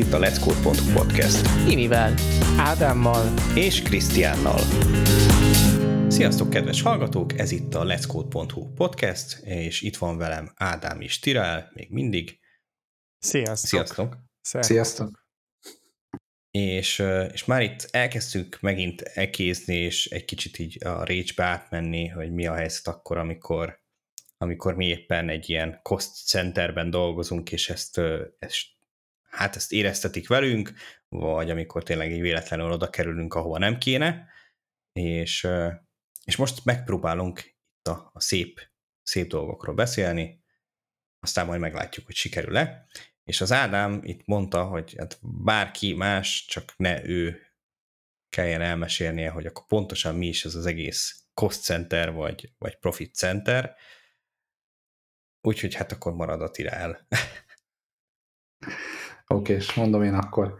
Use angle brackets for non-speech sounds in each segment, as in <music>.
itt a Let's Code.hu podcast. Imivel, Ádámmal és Krisztiánnal. Sziasztok, kedves hallgatók! Ez itt a Let's Code.hu podcast, és itt van velem Ádám és Tirál, még mindig. Sziasztok! Sziasztok! Sziasztok! És, és már itt elkezdtünk megint ekézni, és egy kicsit így a rage átmenni, hogy mi a helyzet akkor, amikor amikor mi éppen egy ilyen cost centerben dolgozunk, és ezt, ezt hát ezt éreztetik velünk, vagy amikor tényleg egy véletlenül oda kerülünk, ahova nem kéne, és, és most megpróbálunk itt a, a szép, szép dolgokról beszélni, aztán majd meglátjuk, hogy sikerül-e. És az Ádám itt mondta, hogy hát bárki más, csak ne ő kelljen elmesélnie, hogy akkor pontosan mi is ez az egész cost center, vagy, vagy profit center, Úgyhogy hát akkor marad a tirál. <laughs> Oké, és mondom én akkor.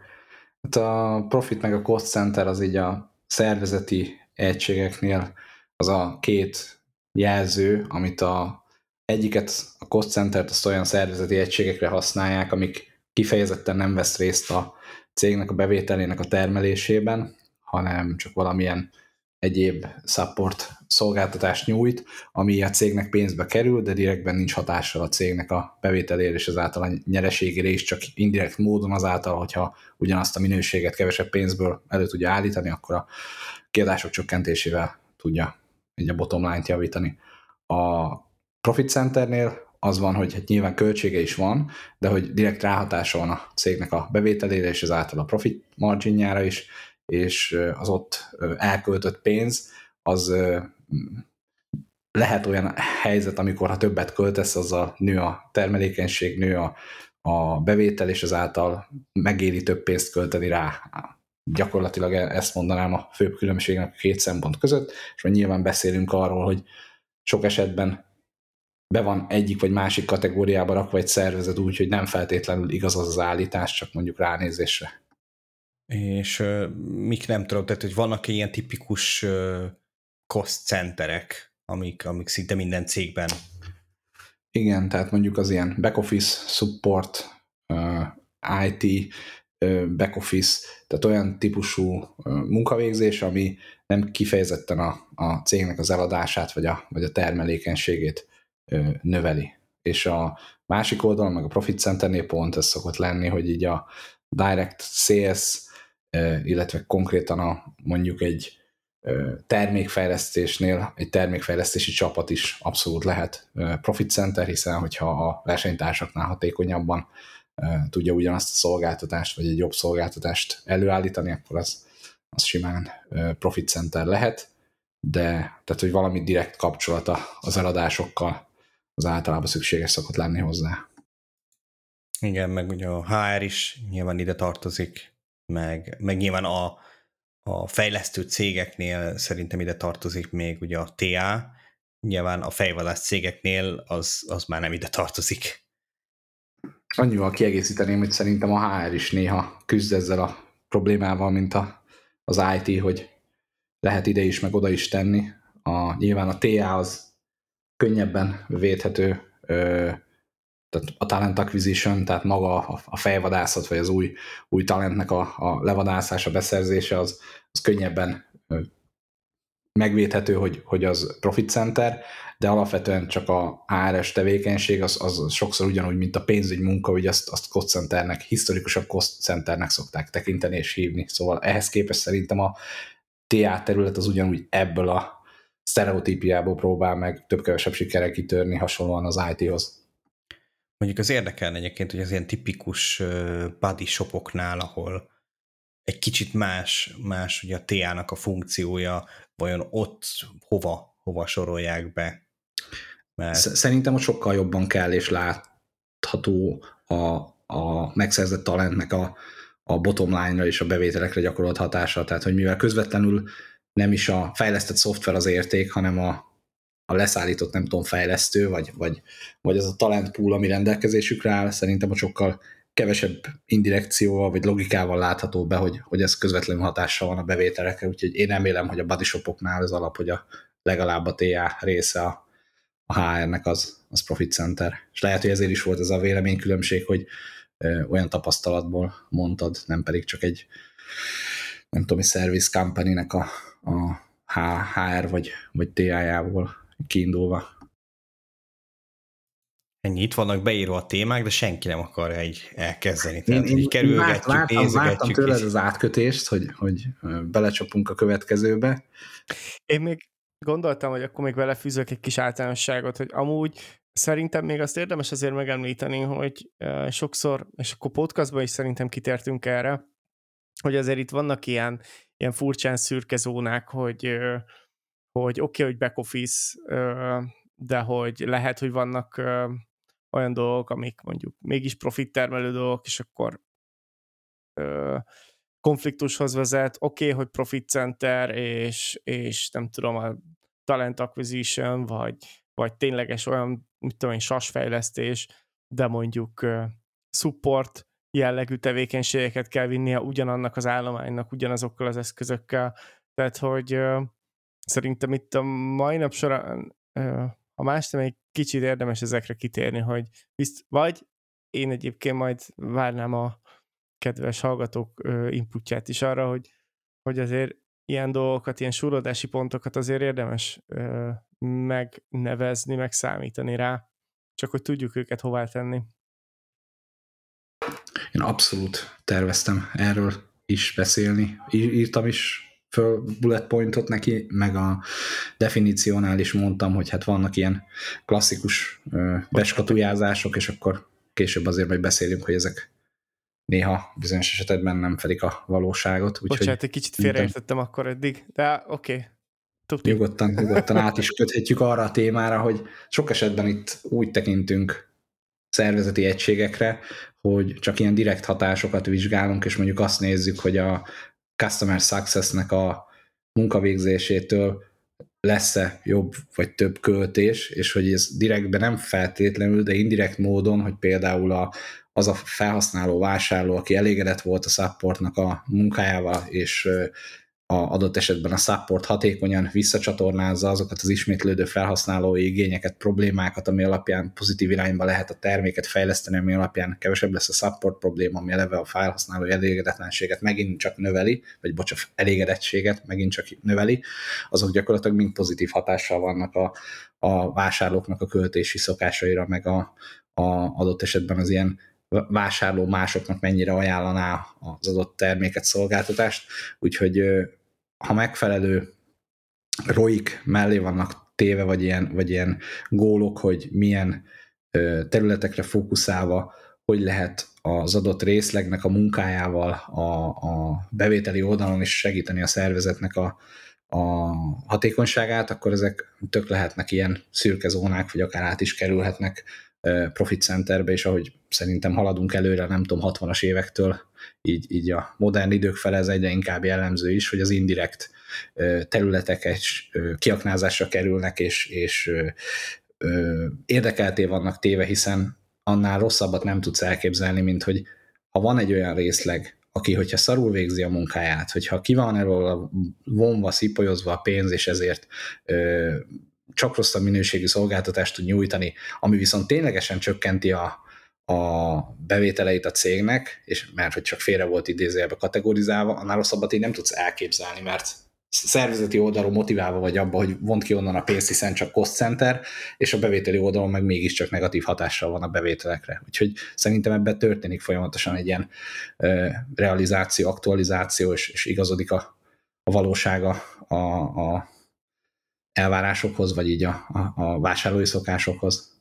Hát a profit meg a cost center az így a szervezeti egységeknél az a két jelző, amit a egyiket, a cost center-t azt olyan szervezeti egységekre használják, amik kifejezetten nem vesz részt a cégnek a bevételének a termelésében, hanem csak valamilyen egyéb support szolgáltatást nyújt, ami a cégnek pénzbe kerül, de direktben nincs hatással a cégnek a bevételére és azáltal a nyereségére is, csak indirekt módon azáltal, hogyha ugyanazt a minőséget kevesebb pénzből elő tudja állítani, akkor a kiadások csökkentésével tudja így a bottom line-t javítani. A Profit Centernél az van, hogy hát nyilván költsége is van, de hogy direkt ráhatása van a cégnek a bevételére és ezáltal a profit marginjára is, és az ott elköltött pénz, az lehet olyan helyzet, amikor ha többet költesz, az a nő a termelékenység, nő a, a bevétel, és ezáltal megéri több pénzt költeni rá. Gyakorlatilag e-, ezt mondanám a főbb különbségnek a két szempont között, és majd nyilván beszélünk arról, hogy sok esetben be van egyik vagy másik kategóriába rakva egy szervezet úgy, hogy nem feltétlenül igaz az az állítás, csak mondjuk ránézésre. És uh, mik nem tudom, tehát hogy vannak ilyen tipikus uh, cost centerek, amik, amik szinte minden cégben. Igen, tehát mondjuk az ilyen back office, support, uh, IT, uh, back office, tehát olyan típusú uh, munkavégzés, ami nem kifejezetten a, a cégnek az eladását, vagy a, vagy a termelékenységét uh, növeli. És a másik oldalon, meg a profit centernél pont ez szokott lenni, hogy így a direct sales, illetve konkrétan a mondjuk egy termékfejlesztésnél egy termékfejlesztési csapat is abszolút lehet profit center, hiszen hogyha a versenytársaknál hatékonyabban tudja ugyanazt a szolgáltatást, vagy egy jobb szolgáltatást előállítani, akkor az, az simán profit center lehet, de tehát, hogy valami direkt kapcsolata az eladásokkal az általában szükséges szokott lenni hozzá. Igen, meg ugye a HR is nyilván ide tartozik, meg, meg nyilván a, a fejlesztő cégeknél szerintem ide tartozik még ugye a TA, nyilván a fejvadász cégeknél az, az már nem ide tartozik. Annyival kiegészíteném, hogy szerintem a HR is néha küzd ezzel a problémával, mint a, az IT, hogy lehet ide is, meg oda is tenni. A, nyilván a TA az könnyebben védhető ö, tehát a talent acquisition, tehát maga a fejvadászat, vagy az új, új talentnek a, a levadászása, beszerzése, az, az könnyebben megvédhető, hogy, hogy az profit center, de alapvetően csak a HRS tevékenység az, az sokszor ugyanúgy, mint a pénzügy munka, hogy azt, azt cost centernek, historikusabb cost centernek szokták tekinteni és hívni. Szóval ehhez képest szerintem a TA terület az ugyanúgy ebből a sztereotípiából próbál meg több-kevesebb sikerek kitörni hasonlóan az IT-hoz. Mondjuk az érdekelne egyébként, hogy az ilyen tipikus body shopoknál, ahol egy kicsit más, más ugye a TA-nak a funkciója, vajon ott hova, hova sorolják be? Mert... Szerintem ott sokkal jobban kell és látható a, a megszerzett talentnek a, a bottom line-ra és a bevételekre gyakorolt hatása. Tehát, hogy mivel közvetlenül nem is a fejlesztett szoftver az érték, hanem a, a leszállított, nem tudom, fejlesztő, vagy, vagy, vagy az a talent pool, ami rendelkezésükre áll, szerintem a sokkal kevesebb indirekcióval, vagy logikával látható be, hogy, hogy ez közvetlenül hatással van a bevételekre, úgyhogy én nem élem, hogy a body shopoknál az alap, hogy a legalább a TA része a, a HR-nek az, az profit center. És lehet, hogy ezért is volt ez a véleménykülönbség, hogy olyan tapasztalatból mondtad, nem pedig csak egy nem tudom, service company-nek a, a HR vagy, vagy TI-jából kiindulva. Ennyi, itt vannak beírva a témák, de senki nem akarja egy elkezdeni. Tehát én, így kerülgetjük, vártam, nézegetjük. Vártam tőled az átkötést, hogy, hogy belecsapunk a következőbe. Én még gondoltam, hogy akkor még belefűzök egy kis általánosságot, hogy amúgy szerintem még azt érdemes azért megemlíteni, hogy sokszor, és akkor podcastban is szerintem kitértünk erre, hogy azért itt vannak ilyen, ilyen furcsán szürke zónák, hogy, hogy oké, okay, hogy back office, de hogy lehet, hogy vannak olyan dolgok, amik mondjuk mégis profit termelő dolgok, és akkor konfliktushoz vezet. Oké, okay, hogy profit center, és, és nem tudom, a talent acquisition, vagy, vagy tényleges olyan, mit tudom én, sasfejlesztés, de mondjuk support jellegű tevékenységeket kell vinnie ugyanannak az állománynak, ugyanazokkal az eszközökkel. Tehát, hogy szerintem itt a mai nap során, a más nem egy kicsit érdemes ezekre kitérni, hogy bizt, vagy én egyébként majd várnám a kedves hallgatók inputját is arra, hogy, hogy azért ilyen dolgokat, ilyen súrodási pontokat azért érdemes megnevezni, megszámítani rá, csak hogy tudjuk őket hová tenni. Én abszolút terveztem erről is beszélni. Írtam is föl bullet pointot neki, meg a definíciónál is mondtam, hogy hát vannak ilyen klasszikus beskatujázások, és akkor később azért majd beszélünk, hogy ezek néha bizonyos esetben nem fedik a valóságot. Úgyhogy Bocsánat, egy kicsit félreértettem akkor eddig, de oké. Okay. Nyugodtan, nyugodtan át is köthetjük arra a témára, hogy sok esetben itt úgy tekintünk szervezeti egységekre, hogy csak ilyen direkt hatásokat vizsgálunk, és mondjuk azt nézzük, hogy a customer success-nek a munkavégzésétől lesz-e jobb vagy több költés, és hogy ez direktben nem feltétlenül, de indirekt módon, hogy például a, az a felhasználó vásárló, aki elégedett volt a supportnak a munkájával, és a adott esetben a support hatékonyan visszacsatornázza azokat az ismétlődő felhasználói igényeket, problémákat, ami alapján pozitív irányba lehet a terméket fejleszteni, ami alapján kevesebb lesz a support probléma, ami eleve a felhasználó elégedetlenséget megint csak növeli, vagy bocsánat, elégedettséget megint csak növeli, azok gyakorlatilag mind pozitív hatással vannak a, a vásárlóknak a költési szokásaira, meg a, a adott esetben az ilyen vásárló másoknak mennyire ajánlaná az adott terméket, szolgáltatást, úgyhogy ha megfelelő roik mellé vannak téve, vagy ilyen, vagy ilyen gólok, hogy milyen területekre fókuszálva, hogy lehet az adott részlegnek a munkájával a, a bevételi oldalon is segíteni a szervezetnek a, a hatékonyságát, akkor ezek tök lehetnek ilyen szürke zónák, vagy akár át is kerülhetnek profit centerbe, és ahogy szerintem haladunk előre, nem tudom, 60-as évektől, így, így a modern idők fele ez egyre inkább jellemző is, hogy az indirekt területek kiaknázásra kerülnek, és, és érdekelté vannak téve, hiszen annál rosszabbat nem tudsz elképzelni, mint hogy ha van egy olyan részleg, aki, hogyha szarul végzi a munkáját, hogyha ki van erről vonva, szipolyozva a pénz, és ezért ö, csak rosszabb minőségű szolgáltatást tud nyújtani, ami viszont ténylegesen csökkenti a, a bevételeit a cégnek, és mert hogy csak félre volt idézőjelbe kategorizálva, annál rosszabbat így nem tudsz elképzelni, mert szervezeti oldalon motiválva vagy abba, hogy vont ki onnan a pénzt, hiszen csak cost center, és a bevételi oldalon meg mégiscsak negatív hatással van a bevételekre. Úgyhogy szerintem ebben történik folyamatosan egy ilyen ö, realizáció, aktualizáció, és, és igazodik a, a valósága a, a elvárásokhoz, vagy így a, a, a vásárlói szokásokhoz.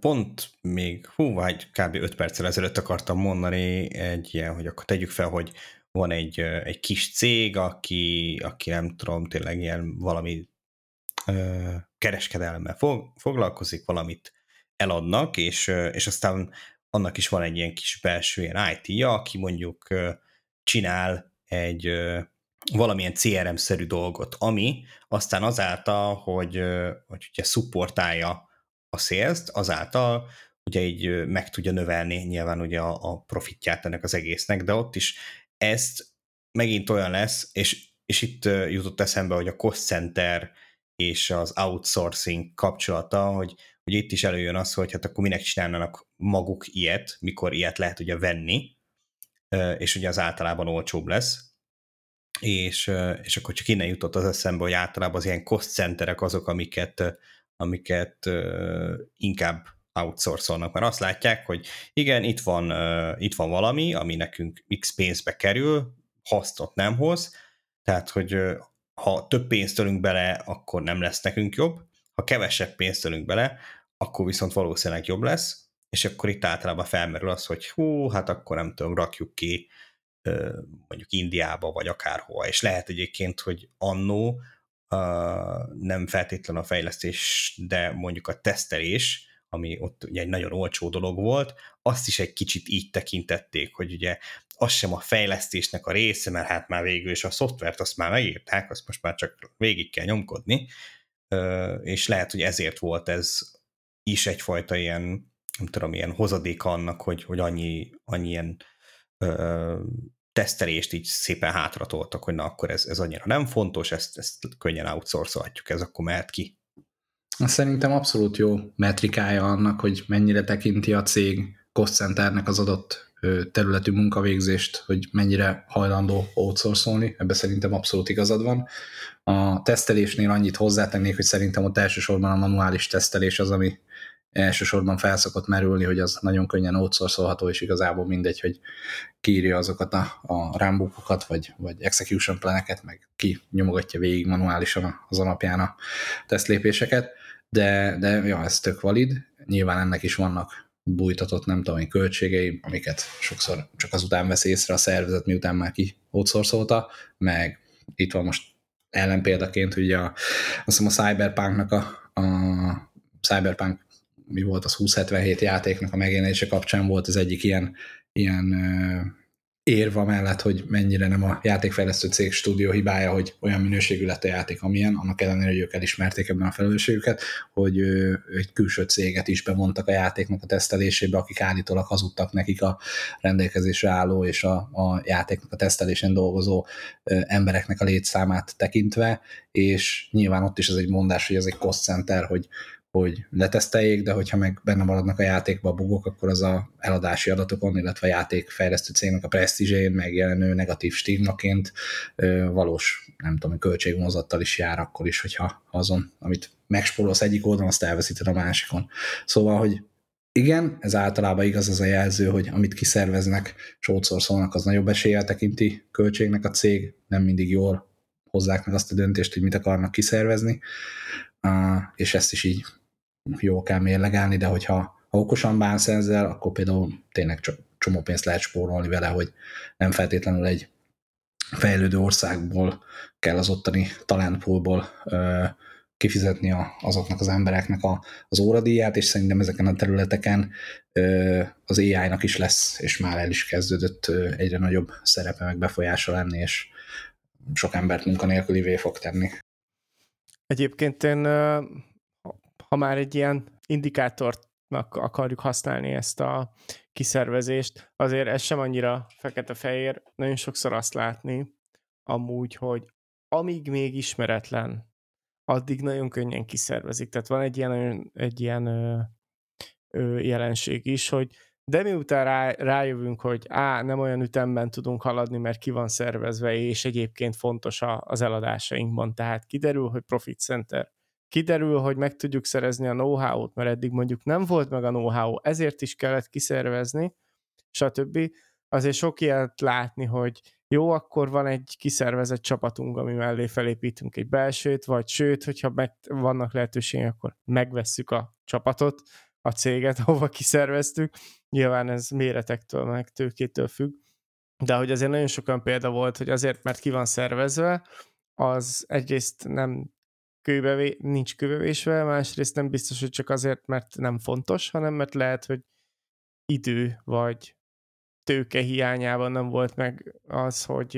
Pont még, hú, vagy kb. 5 perccel ezelőtt akartam mondani egy ilyen, hogy akkor tegyük fel, hogy van egy, egy kis cég, aki, aki nem tudom, tényleg ilyen valami ö, kereskedelemmel fog, foglalkozik, valamit eladnak, és, és aztán annak is van egy ilyen kis belső ilyen IT-ja, aki mondjuk csinál egy valamilyen CRM-szerű dolgot, ami aztán azáltal, hogy, hogy ugye szupportálja a sales azáltal ugye így meg tudja növelni nyilván ugye a, a profitját ennek az egésznek, de ott is ezt megint olyan lesz, és, és itt jutott eszembe, hogy a cost center és az outsourcing kapcsolata, hogy hogy itt is előjön az, hogy hát akkor minek csinálnának maguk ilyet, mikor ilyet lehet ugye venni, és ugye az általában olcsóbb lesz, és, és akkor csak innen jutott az eszembe, hogy általában az ilyen cost centerek azok, amiket, amiket inkább outsourcolnak, mert azt látják, hogy igen, itt van, itt van valami, ami nekünk x pénzbe kerül, hasznot nem hoz, tehát, hogy ha több pénzt tölünk bele, akkor nem lesz nekünk jobb, ha kevesebb pénzt tölünk bele, akkor viszont valószínűleg jobb lesz, és akkor itt általában felmerül az, hogy hú, hát akkor nem tudom, rakjuk ki mondjuk Indiába, vagy akárhova, és lehet egyébként, hogy annó nem feltétlen a fejlesztés, de mondjuk a tesztelés, ami ott ugye egy nagyon olcsó dolog volt, azt is egy kicsit így tekintették, hogy ugye az sem a fejlesztésnek a része, mert hát már végül is a szoftvert azt már megírták, azt most már csak végig kell nyomkodni, és lehet, hogy ezért volt ez is egyfajta ilyen, nem tudom, ilyen hozadéka annak, hogy, hogy annyi, annyi ilyen tesztelést így szépen hátratoltak, hogy na akkor ez, ez annyira nem fontos, ezt, ezt könnyen outsourcolhatjuk, ez akkor mehet ki. Szerintem abszolút jó metrikája annak, hogy mennyire tekinti a cég cost centernek az adott területű munkavégzést, hogy mennyire hajlandó outsourcolni, ebbe szerintem abszolút igazad van. A tesztelésnél annyit hozzátennék, hogy szerintem ott elsősorban a manuális tesztelés az, ami elsősorban felszokott merülni, hogy az nagyon könnyen outsourcolható, és igazából mindegy, hogy kiírja azokat a, a rambookokat, vagy, vagy execution planeket, meg ki nyomogatja végig manuálisan az alapján a tesztlépéseket, de, de ja, ez tök valid. Nyilván ennek is vannak bújtatott, nem tudom, költségei, amiket sokszor csak azután vesz észre a szervezet, miután már ki outsourcolta, meg itt van most ellenpéldaként, hogy a, azt hiszem a Cyberpunknak a, a Cyberpunk mi volt az 2077 játéknak a megjelenése kapcsán volt az egyik ilyen, ilyen érva mellett, hogy mennyire nem a játékfejlesztő cég stúdió hibája, hogy olyan minőségű lett a játék, amilyen, annak ellenére, hogy ők elismerték ebben a felelősségüket, hogy egy külső céget is bevontak a játéknak a tesztelésébe, akik állítólag hazudtak nekik a rendelkezésre álló és a, a játéknak a tesztelésen dolgozó embereknek a létszámát tekintve, és nyilván ott is ez egy mondás, hogy ez egy cost center, hogy hogy leteszteljék, de hogyha meg benne maradnak a játékba a bugok, akkor az a eladási adatokon, illetve a játékfejlesztő cégnek a presztízsén megjelenő negatív stigmaként valós, nem tudom, költségvonzattal is jár akkor is, hogyha azon, amit megspórolsz egyik oldalon, azt elveszíted a másikon. Szóval, hogy igen, ez általában igaz az a jelző, hogy amit kiszerveznek, sótszorszolnak, az nagyobb eséllyel tekinti költségnek a cég, nem mindig jól hozzák meg azt a döntést, hogy mit akarnak kiszervezni, és ezt is így jó kell mérlegelni, de hogyha ha okosan bánsz ezzel, akkor például tényleg csak csomó pénzt lehet spórolni vele, hogy nem feltétlenül egy fejlődő országból kell az ottani talentpoolból kifizetni a, azoknak az embereknek a, az óradíját, és szerintem ezeken a területeken ö, az AI-nak is lesz, és már el is kezdődött ö, egyre nagyobb szerepe meg befolyása lenni, és sok embert munkanélkülivé fog tenni. Egyébként én ha már egy ilyen indikátornak akarjuk használni ezt a kiszervezést, azért ez sem annyira fekete-fehér, nagyon sokszor azt látni, amúgy, hogy amíg még ismeretlen, addig nagyon könnyen kiszervezik. Tehát van egy ilyen, egy ilyen ö, ö, jelenség is, hogy de miután rá, rájövünk, hogy á, nem olyan ütemben tudunk haladni, mert ki van szervezve, és egyébként fontos a, az eladásainkban. Tehát kiderül, hogy Profit Center kiderül, hogy meg tudjuk szerezni a know-how-t, mert eddig mondjuk nem volt meg a know-how, ezért is kellett kiszervezni, stb. Azért sok ilyet látni, hogy jó, akkor van egy kiszervezett csapatunk, ami mellé felépítünk egy belsőt, vagy sőt, hogyha meg vannak lehetőségek, akkor megvesszük a csapatot, a céget, <laughs> ahova kiszerveztük. Nyilván ez méretektől, meg tőkétől függ. De hogy azért nagyon sokan példa volt, hogy azért, mert ki van szervezve, az egyrészt nem kőbevé, nincs kőbevésve, másrészt nem biztos, hogy csak azért, mert nem fontos, hanem mert lehet, hogy idő vagy tőke hiányában nem volt meg az, hogy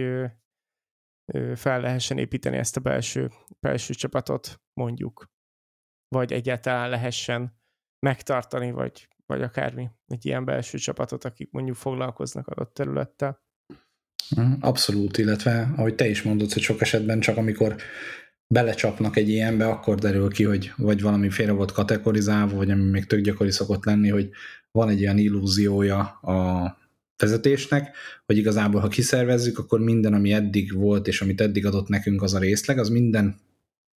fel lehessen építeni ezt a belső, belső csapatot, mondjuk. Vagy egyáltalán lehessen megtartani, vagy, vagy akármi, egy ilyen belső csapatot, akik mondjuk foglalkoznak adott területtel. Abszolút, illetve ahogy te is mondod, hogy sok esetben csak amikor belecsapnak egy ilyenbe, akkor derül ki, hogy vagy valami félre volt kategorizálva, vagy ami még tök gyakori szokott lenni, hogy van egy ilyen illúziója a vezetésnek, hogy igazából ha kiszervezzük, akkor minden, ami eddig volt, és amit eddig adott nekünk az a részleg, az minden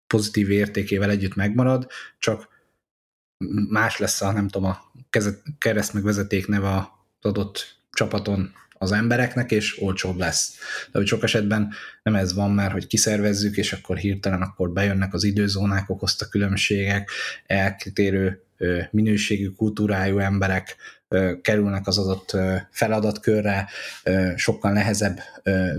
pozitív értékével együtt megmarad, csak más lesz a, nem tudom, a kereszt meg vezeték neve az adott csapaton az embereknek, és olcsóbb lesz. De hogy sok esetben nem ez van már, hogy kiszervezzük, és akkor hirtelen akkor bejönnek az időzónák, okozta különbségek, eltérő minőségű, kultúrájú emberek kerülnek az adott feladatkörre, sokkal nehezebb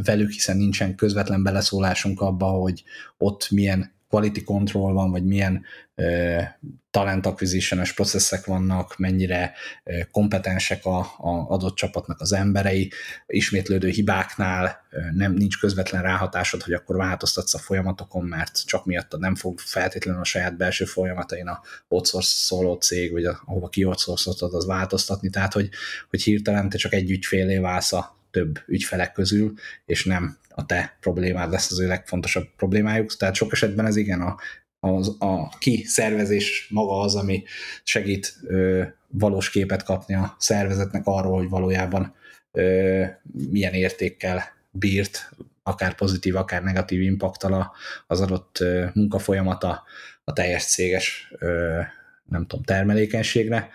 velük, hiszen nincsen közvetlen beleszólásunk abba, hogy ott milyen quality control van, vagy milyen uh, talent acquisition processzek vannak, mennyire uh, kompetensek a, a adott csapatnak az emberei, ismétlődő hibáknál uh, nem nincs közvetlen ráhatásod, hogy akkor változtatsz a folyamatokon, mert csak miattad nem fog feltétlenül a saját belső folyamatain a outsource szóló cég, vagy a, ahova kioutsourcoltad, az változtatni, tehát hogy, hogy hirtelen te csak egy ügyfélé válsz a több ügyfelek közül, és nem a te problémád lesz az ő legfontosabb problémájuk. Tehát sok esetben ez igen, a, a, a kiszervezés maga az, ami segít ö, valós képet kapni a szervezetnek arról, hogy valójában ö, milyen értékkel bírt, akár pozitív, akár negatív impaktal az adott ö, munkafolyamata a teljes céges ö, nem tudom, termelékenységre.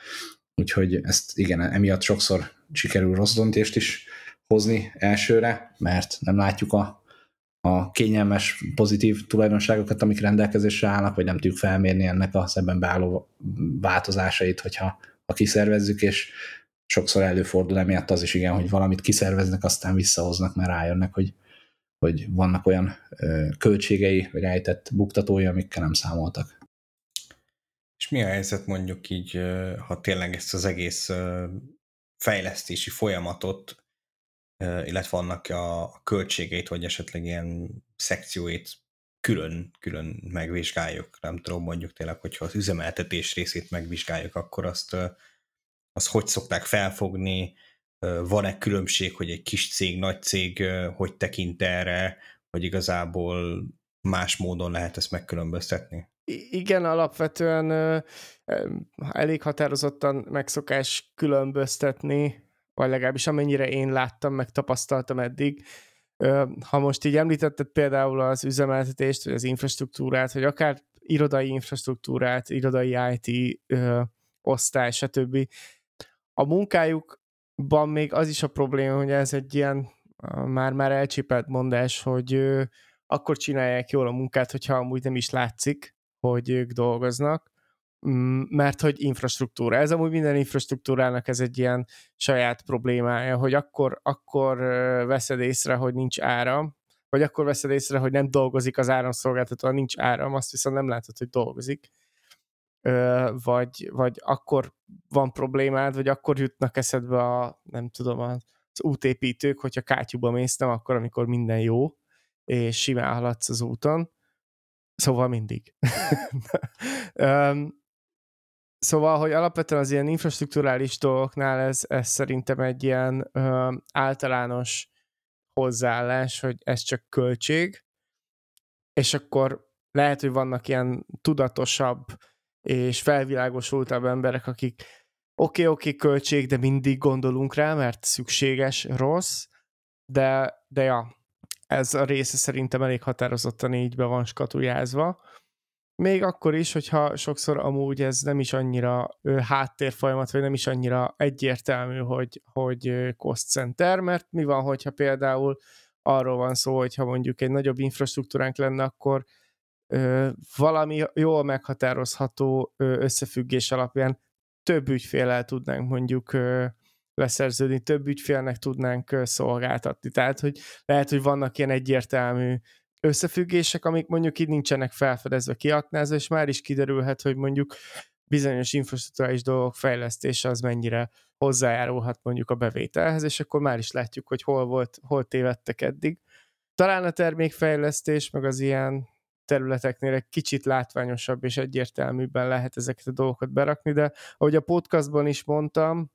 Úgyhogy ezt igen, emiatt sokszor sikerül rossz döntést is hozni elsőre, mert nem látjuk a, a kényelmes, pozitív tulajdonságokat, amik rendelkezésre állnak, vagy nem tudjuk felmérni ennek a szemben beálló változásait, hogyha ha kiszervezzük, és sokszor előfordul emiatt az is igen, hogy valamit kiszerveznek, aztán visszahoznak, mert rájönnek, hogy, hogy vannak olyan ö, költségei, vagy rejtett buktatói, amikkel nem számoltak. És mi a helyzet mondjuk így, ha tényleg ezt az egész fejlesztési folyamatot illetve annak a költségeit, vagy esetleg ilyen szekcióit külön, külön megvizsgáljuk. Nem tudom, mondjuk tényleg, hogyha az üzemeltetés részét megvizsgáljuk, akkor azt, azt hogy szokták felfogni, van-e különbség, hogy egy kis cég, nagy cég hogy tekint erre, hogy igazából más módon lehet ezt megkülönböztetni? Igen, alapvetően elég határozottan megszokás különböztetni vagy legalábbis amennyire én láttam, meg tapasztaltam eddig. Ha most így említetted például az üzemeltetést, vagy az infrastruktúrát, vagy akár irodai infrastruktúrát, irodai IT ö, osztály, stb. A munkájukban még az is a probléma, hogy ez egy ilyen már-már elcsépelt mondás, hogy akkor csinálják jól a munkát, hogyha amúgy nem is látszik, hogy ők dolgoznak, mert hogy infrastruktúra. Ez amúgy minden infrastruktúrának ez egy ilyen saját problémája, hogy akkor, akkor veszed észre, hogy nincs áram, vagy akkor veszed észre, hogy nem dolgozik az áramszolgáltató, nincs áram, azt viszont nem látod, hogy dolgozik. Vagy, vagy akkor van problémád, vagy akkor jutnak eszedbe a, nem tudom, az útépítők, hogyha kátyúba mész, nem akkor, amikor minden jó, és simán haladsz az úton. Szóval mindig. <laughs> Szóval, hogy alapvetően az ilyen infrastruktúrális dolgoknál ez, ez szerintem egy ilyen ö, általános hozzáállás, hogy ez csak költség, és akkor lehet, hogy vannak ilyen tudatosabb és felvilágosultabb emberek, akik oké, okay, oké, okay, költség, de mindig gondolunk rá, mert szükséges, rossz, de, de ja, ez a része szerintem elég határozottan így be van skatujázva. Még akkor is, hogyha sokszor amúgy ez nem is annyira háttérfolyamat, vagy nem is annyira egyértelmű, hogy, hogy cost center, mert mi van, hogyha például arról van szó, hogyha mondjuk egy nagyobb infrastruktúránk lenne, akkor ö, valami jól meghatározható ö, összefüggés alapján több ügyfélel tudnánk mondjuk ö, leszerződni, több ügyfélnek tudnánk szolgáltatni. Tehát, hogy lehet, hogy vannak ilyen egyértelmű összefüggések, amik mondjuk itt nincsenek felfedezve, kiaknázva, és már is kiderülhet, hogy mondjuk bizonyos infrastruktúrális dolgok fejlesztése az mennyire hozzájárulhat mondjuk a bevételhez, és akkor már is látjuk, hogy hol volt, hol tévedtek eddig. Talán a termékfejlesztés, meg az ilyen területeknél egy kicsit látványosabb és egyértelműbben lehet ezeket a dolgokat berakni, de ahogy a podcastban is mondtam,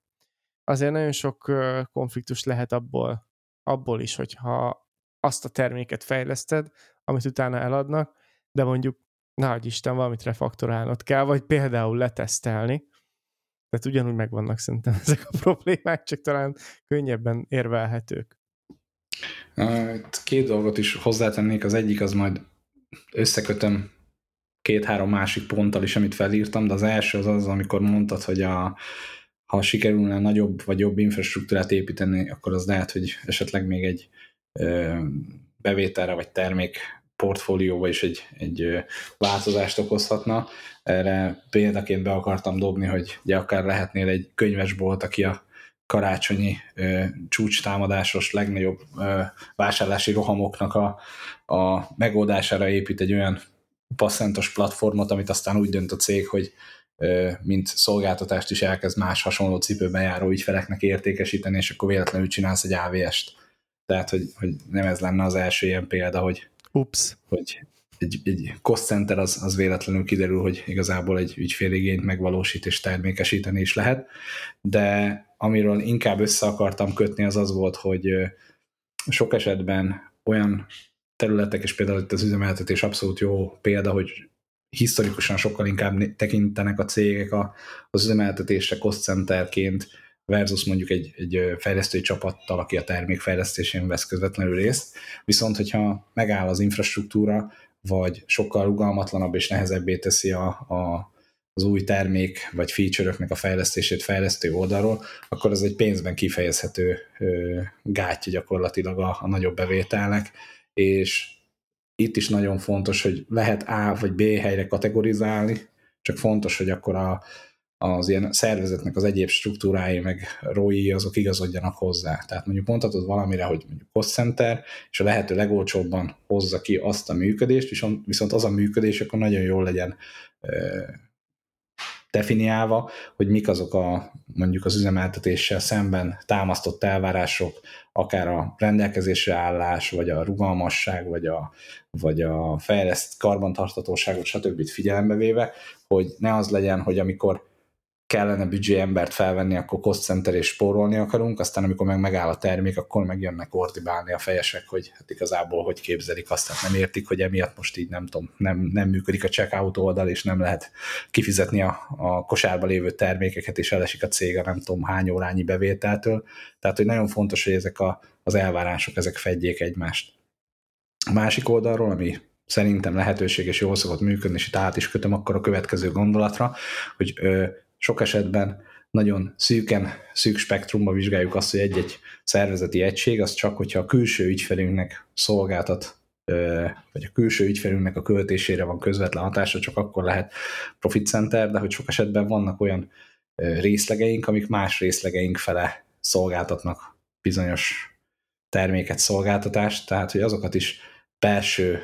azért nagyon sok konfliktus lehet abból, abból is, hogyha azt a terméket fejleszted, amit utána eladnak, de mondjuk, nagy Isten, valamit refaktorálnod kell, vagy például letesztelni. Tehát ugyanúgy megvannak szerintem <laughs> ezek a problémák, csak talán könnyebben érvelhetők. Két dolgot is hozzátennék, az egyik az majd összekötöm két-három másik ponttal is, amit felírtam, de az első az az, amikor mondtad, hogy a, ha sikerülne nagyobb vagy jobb infrastruktúrát építeni, akkor az lehet, hogy esetleg még egy bevételre vagy termék portfólióba is egy, egy változást okozhatna. Erre példaként be akartam dobni, hogy ugye akár lehetnél egy könyvesbolt, aki a karácsonyi ö, csúcstámadásos legnagyobb ö, vásárlási rohamoknak a, a megoldására épít egy olyan passzentos platformot, amit aztán úgy dönt a cég, hogy ö, mint szolgáltatást is elkezd más hasonló cipőben járó ügyfeleknek értékesíteni, és akkor véletlenül csinálsz egy AVS-t. Tehát, hogy, hogy nem ez lenne az első ilyen példa, hogy, Ups. hogy egy, egy cost center az, az véletlenül kiderül, hogy igazából egy ügyféligényt megvalósít és termékesíteni is lehet, de amiről inkább össze akartam kötni, az az volt, hogy sok esetben olyan területek, és például itt az üzemeltetés abszolút jó példa, hogy historikusan sokkal inkább tekintenek a cégek az üzemeltetésre cost centerként, versus mondjuk egy, egy fejlesztői csapattal, aki a termékfejlesztésén vesz közvetlenül részt. Viszont, hogyha megáll az infrastruktúra, vagy sokkal rugalmatlanabb és nehezebbé teszi a, a, az új termék vagy feature-öknek a fejlesztését fejlesztő oldalról, akkor az egy pénzben kifejezhető ö, gátja gyakorlatilag a, a nagyobb bevételnek, és itt is nagyon fontos, hogy lehet A vagy B helyre kategorizálni, csak fontos, hogy akkor a, az ilyen szervezetnek az egyéb struktúrái, meg ROI, azok igazodjanak hozzá. Tehát mondjuk mondhatod valamire, hogy mondjuk cost center, és a lehető legolcsóbban hozza ki azt a működést, viszont, viszont az a működés akkor nagyon jól legyen definiálva, hogy mik azok a mondjuk az üzemeltetéssel szemben támasztott elvárások, akár a rendelkezésre állás, vagy a rugalmasság, vagy a, vagy a fejleszt karbantartatóságot, stb. figyelembe véve, hogy ne az legyen, hogy amikor kellene büdzsé embert felvenni, akkor cost center és spórolni akarunk, aztán amikor meg megáll a termék, akkor megjönnek ordibálni a fejesek, hogy hát igazából hogy képzelik azt, tehát nem értik, hogy emiatt most így nem tudom, nem, nem működik a checkout oldal, és nem lehet kifizetni a, a kosárba lévő termékeket, és elesik a cég a nem tudom hány órányi bevételtől. Tehát, hogy nagyon fontos, hogy ezek a, az elvárások, ezek fedjék egymást. A másik oldalról, ami szerintem lehetőség és jól szokott működni, és itt át is kötöm akkor a következő gondolatra, hogy ö, sok esetben nagyon szűken, szűk spektrumban vizsgáljuk azt, hogy egy-egy szervezeti egység, az csak, hogyha a külső ügyfelünknek szolgáltat, vagy a külső ügyfelünknek a költésére van közvetlen hatása, csak akkor lehet profit center, de hogy sok esetben vannak olyan részlegeink, amik más részlegeink fele szolgáltatnak bizonyos terméket, szolgáltatást, tehát hogy azokat is belső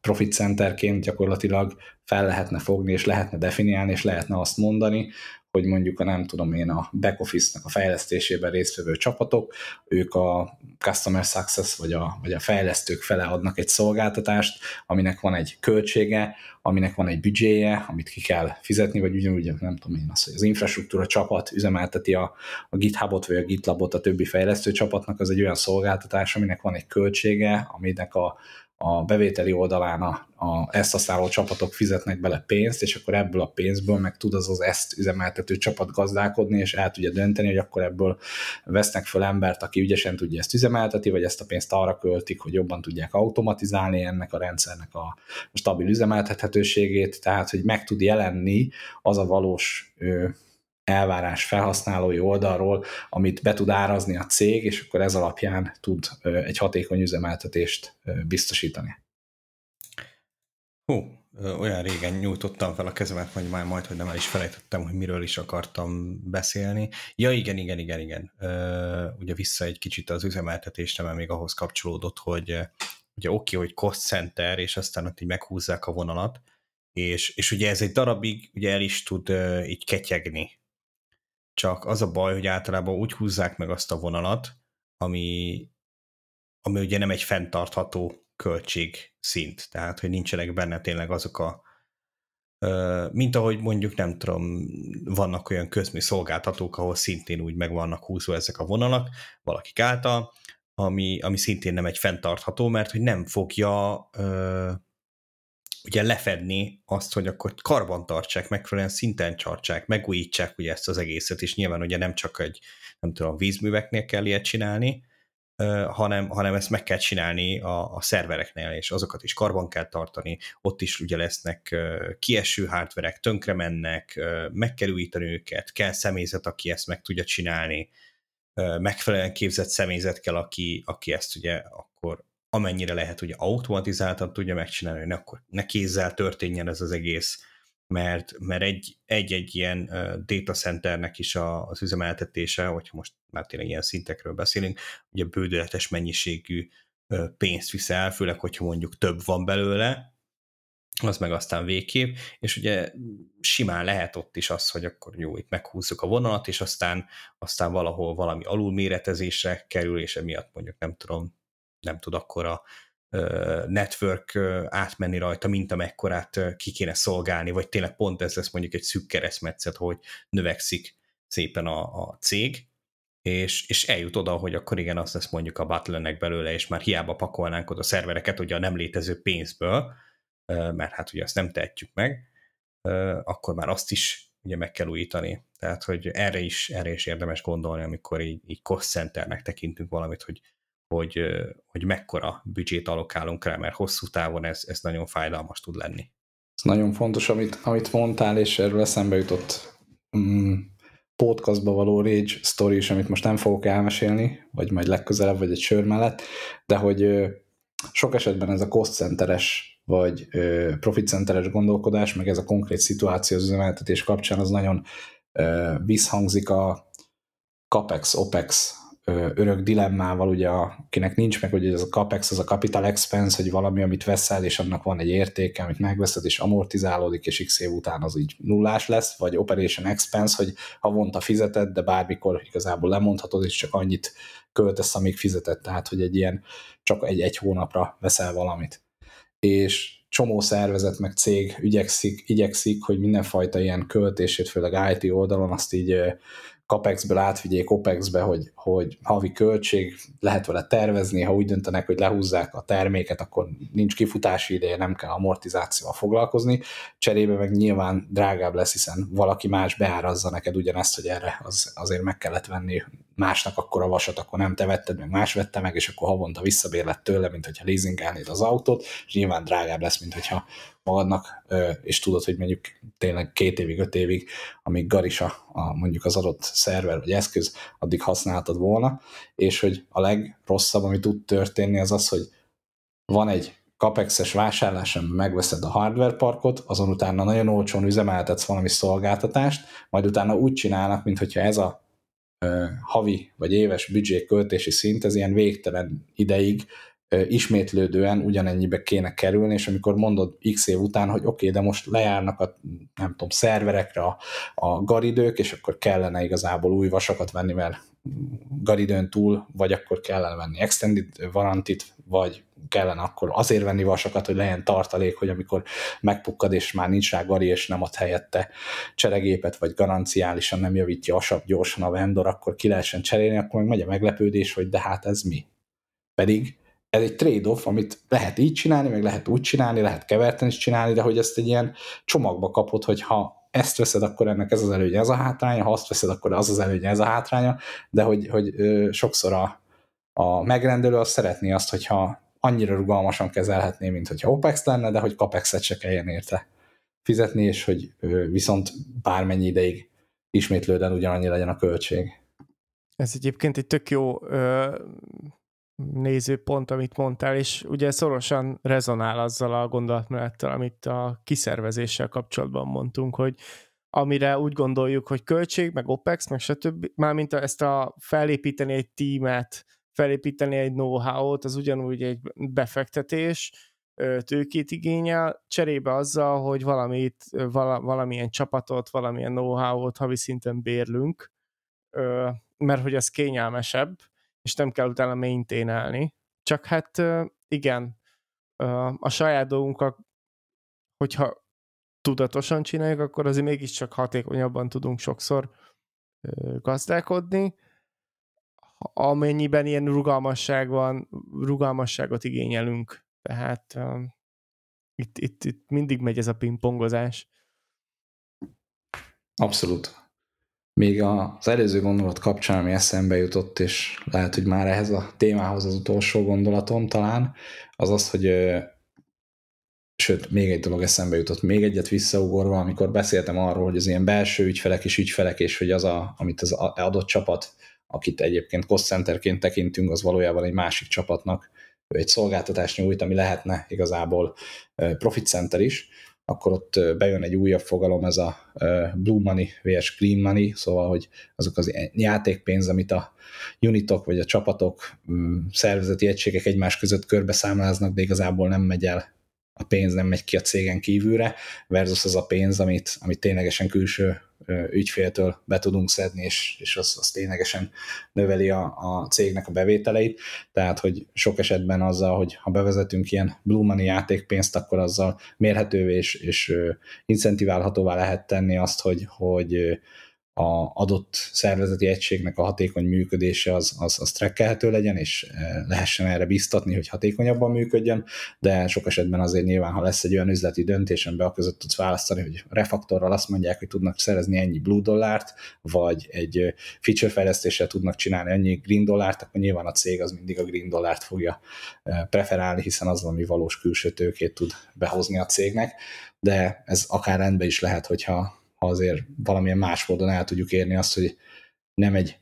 profit centerként gyakorlatilag fel lehetne fogni, és lehetne definiálni, és lehetne azt mondani, hogy mondjuk a nem tudom én a back office-nak a fejlesztésében résztvevő csapatok, ők a customer success vagy a, vagy a fejlesztők fele adnak egy szolgáltatást, aminek van egy költsége, aminek van egy büdzséje, amit ki kell fizetni, vagy ugyanúgy nem tudom én azt, hogy az infrastruktúra csapat üzemelteti a, a GitHubot vagy a GitLabot a többi fejlesztő csapatnak, az egy olyan szolgáltatás, aminek van egy költsége, aminek a, a bevételi oldalán a, a ezt használó csapatok fizetnek bele pénzt, és akkor ebből a pénzből meg tud az az ezt üzemeltető csapat gazdálkodni, és el tudja dönteni, hogy akkor ebből vesznek föl embert, aki ügyesen tudja ezt üzemelteti, vagy ezt a pénzt arra költik, hogy jobban tudják automatizálni ennek a rendszernek a stabil üzemeltethetőségét, tehát hogy meg tud jelenni az a valós elvárás felhasználói oldalról, amit be tud árazni a cég, és akkor ez alapján tud egy hatékony üzemeltetést biztosítani. Hú, olyan régen nyújtottam fel a kezemet, hogy már majd, hogy nem el is felejtettem, hogy miről is akartam beszélni. Ja, igen, igen, igen, igen. Ugye vissza egy kicsit az üzemeltetésre, mert még ahhoz kapcsolódott, hogy ugye oké, hogy cost center, és aztán ott így meghúzzák a vonalat, és, és ugye ez egy darabig ugye el is tud így ketyegni csak az a baj, hogy általában úgy húzzák meg azt a vonalat, ami, ami ugye nem egy fenntartható költség szint, tehát hogy nincsenek benne tényleg azok a mint ahogy mondjuk nem tudom, vannak olyan közmi szolgáltatók, ahol szintén úgy meg vannak húzva ezek a vonalak valakik által, ami, ami szintén nem egy fenntartható, mert hogy nem fogja ugye lefedni azt, hogy akkor karban tartsák, megfelelően szinten tartsák, megújítsák ugye ezt az egészet, és nyilván ugye nem csak egy, nem tudom, vízműveknél kell ilyet csinálni, hanem, hanem ezt meg kell csinálni a, a szervereknél, és azokat is karban kell tartani, ott is ugye lesznek kieső hardverek, tönkre mennek, meg kell újítani őket, kell személyzet, aki ezt meg tudja csinálni, megfelelően képzett személyzet kell, aki, aki ezt ugye akkor amennyire lehet ugye automatizáltan tudja megcsinálni, hogy ne, akkor ne kézzel történjen ez az egész, mert, mert egy, egy-egy ilyen data centernek is a, az üzemeltetése, hogyha most már tényleg ilyen szintekről beszélünk, ugye bődületes mennyiségű pénzt visz el, főleg, hogyha mondjuk több van belőle, az meg aztán végképp, és ugye simán lehet ott is az, hogy akkor jó, itt meghúzzuk a vonalat, és aztán, aztán valahol valami alulméretezésre kerül, és emiatt mondjuk nem tudom, nem tud akkor a network átmenni rajta, mint amekkorát ki kéne szolgálni, vagy tényleg pont ez lesz mondjuk egy szűk keresztmetszet, hogy növekszik szépen a, a cég, és, és eljut oda, hogy akkor igen, azt lesz mondjuk a butlernek belőle, és már hiába pakolnánk oda a szervereket, ugye a nem létező pénzből, mert hát ugye azt nem tehetjük meg, akkor már azt is ugye meg kell újítani. Tehát, hogy erre is, erre is érdemes gondolni, amikor így, így cost centernek tekintünk valamit, hogy hogy, hogy mekkora büdzsét alokálunk rá, mert hosszú távon ez, ez nagyon fájdalmas tud lenni. Ez nagyon fontos, amit, amit mondtál, és erről eszembe jutott mm, podcastba való Rage story is, amit most nem fogok elmesélni, vagy majd legközelebb, vagy egy sör mellett, de hogy sok esetben ez a cost centeres vagy profit centeres gondolkodás, meg ez a konkrét szituáció az üzemeltetés kapcsán az nagyon visszhangzik a CAPEX-OPEX örök dilemmával, ugye akinek nincs meg, hogy ez a CAPEX, az a capital expense, hogy valami, amit veszel, és annak van egy értéke, amit megveszed, és amortizálódik, és x év után az így nullás lesz, vagy operation expense, hogy havonta fizeted, de bármikor igazából lemondhatod, és csak annyit költesz, amíg fizeted, tehát hogy egy ilyen csak egy, egy hónapra veszel valamit. És csomó szervezet meg cég ügyekszik, igyekszik, hogy mindenfajta ilyen költését, főleg IT oldalon azt így CAPEX-ből átvigyék OPEX-be, hogy, hogy havi költség, lehet vele tervezni, ha úgy döntenek, hogy lehúzzák a terméket, akkor nincs kifutási ideje, nem kell amortizációval foglalkozni, cserébe meg nyilván drágább lesz, hiszen valaki más beárazza neked ugyanezt, hogy erre az, azért meg kellett venni másnak akkor a vasat, akkor nem te vetted, meg más vette meg, és akkor havonta visszabérlet tőle, mint hogyha leasingelnéd az autót, és nyilván drágább lesz, mint hogyha magadnak, és tudod, hogy mondjuk tényleg két évig, öt évig, amíg garisa a, mondjuk az adott szerver vagy eszköz, addig használtad volna, és hogy a legrosszabb, ami tud történni, az az, hogy van egy capex-es vásárlás, amiben megveszed a hardware parkot, azon utána nagyon olcsón üzemeltetsz valami szolgáltatást, majd utána úgy csinálnak, mintha ez a havi vagy éves büdzsé költési szint, ez ilyen végtelen ideig ismétlődően ugyanennyibe kéne kerülni, és amikor mondod x év után, hogy oké, okay, de most lejárnak a, nem tudom, szerverekre a, a garidők, és akkor kellene igazából új vasakat venni, mert garidőn túl, vagy akkor kellene venni extended varantit, vagy kellene akkor azért venni vasakat, hogy legyen tartalék, hogy amikor megpukkad, és már nincs rá gari, és nem ad helyette cseregépet, vagy garanciálisan nem javítja a sap gyorsan a vendor, akkor ki lehessen cserélni, akkor meg megy a meglepődés, hogy de hát ez mi? Pedig ez egy trade-off, amit lehet így csinálni, meg lehet úgy csinálni, lehet keverten is csinálni, de hogy ezt egy ilyen csomagba kapod, hogy ha ezt veszed, akkor ennek ez az előnye, ez a hátránya, ha azt veszed, akkor az az előnye, ez a hátránya, de hogy, hogy ö, sokszor a, a megrendelő azt szeretné azt, hogyha annyira rugalmasan kezelhetné, mint hogyha OPEX lenne, de hogy CAPEX-et se kelljen érte fizetni, és hogy viszont bármennyi ideig ismétlődően ugyanannyi legyen a költség. Ez egyébként egy tök jó ö, nézőpont, amit mondtál, és ugye szorosan rezonál azzal a gondolatmenettel, amit a kiszervezéssel kapcsolatban mondtunk, hogy amire úgy gondoljuk, hogy költség, meg OPEX, meg stb. Mármint ezt a felépíteni egy tímet, felépíteni egy know-how-t, az ugyanúgy egy befektetés, tőkét igényel, cserébe azzal, hogy valamit, vala, valamilyen csapatot, valamilyen know-how-ot havi szinten bérlünk, mert hogy az kényelmesebb, és nem kell utána maintainelni. Csak hát igen, a saját dolgunkat, hogyha tudatosan csináljuk, akkor azért mégiscsak hatékonyabban tudunk sokszor gazdálkodni, amennyiben ilyen rugalmasság van, rugalmasságot igényelünk. Tehát Itt, itt, itt mindig megy ez a pingpongozás. Abszolút. Még az előző gondolat kapcsán, ami eszembe jutott, és lehet, hogy már ehhez a témához az utolsó gondolatom talán, az az, hogy sőt, még egy dolog eszembe jutott, még egyet visszaugorva, amikor beszéltem arról, hogy az ilyen belső ügyfelek és ügyfelek, és hogy az, a, amit az adott csapat, akit egyébként cost centerként tekintünk, az valójában egy másik csapatnak egy szolgáltatást nyújt, ami lehetne igazából profit center is, akkor ott bejön egy újabb fogalom, ez a blue money vs green money, szóval, hogy azok az játékpénz, amit a unitok vagy a csapatok, mm, szervezeti egységek egymás között körbe számláznak, de igazából nem megy el a pénz nem megy ki a cégen kívülre, versus az a pénz, amit, amit ténylegesen külső ügyféltől be tudunk szedni, és, és az, az ténylegesen növeli a, a cégnek a bevételeit. Tehát, hogy sok esetben azzal, hogy ha bevezetünk ilyen Blue Money játékpénzt, akkor azzal mérhetővé és, és incentiválhatóvá lehet tenni azt, hogy, hogy a adott szervezeti egységnek a hatékony működése az, az, az trekkelhető legyen, és e, lehessen erre biztatni, hogy hatékonyabban működjön, de sok esetben azért nyilván, ha lesz egy olyan üzleti döntés, a között tudsz választani, hogy refaktorral azt mondják, hogy tudnak szerezni ennyi blue dollárt, vagy egy feature fejlesztéssel tudnak csinálni ennyi green dollárt, akkor nyilván a cég az mindig a green dollárt fogja e, preferálni, hiszen az, ami valós külső tőkét tud behozni a cégnek, de ez akár rendben is lehet, hogyha ha azért valamilyen más módon el tudjuk érni azt, hogy nem egy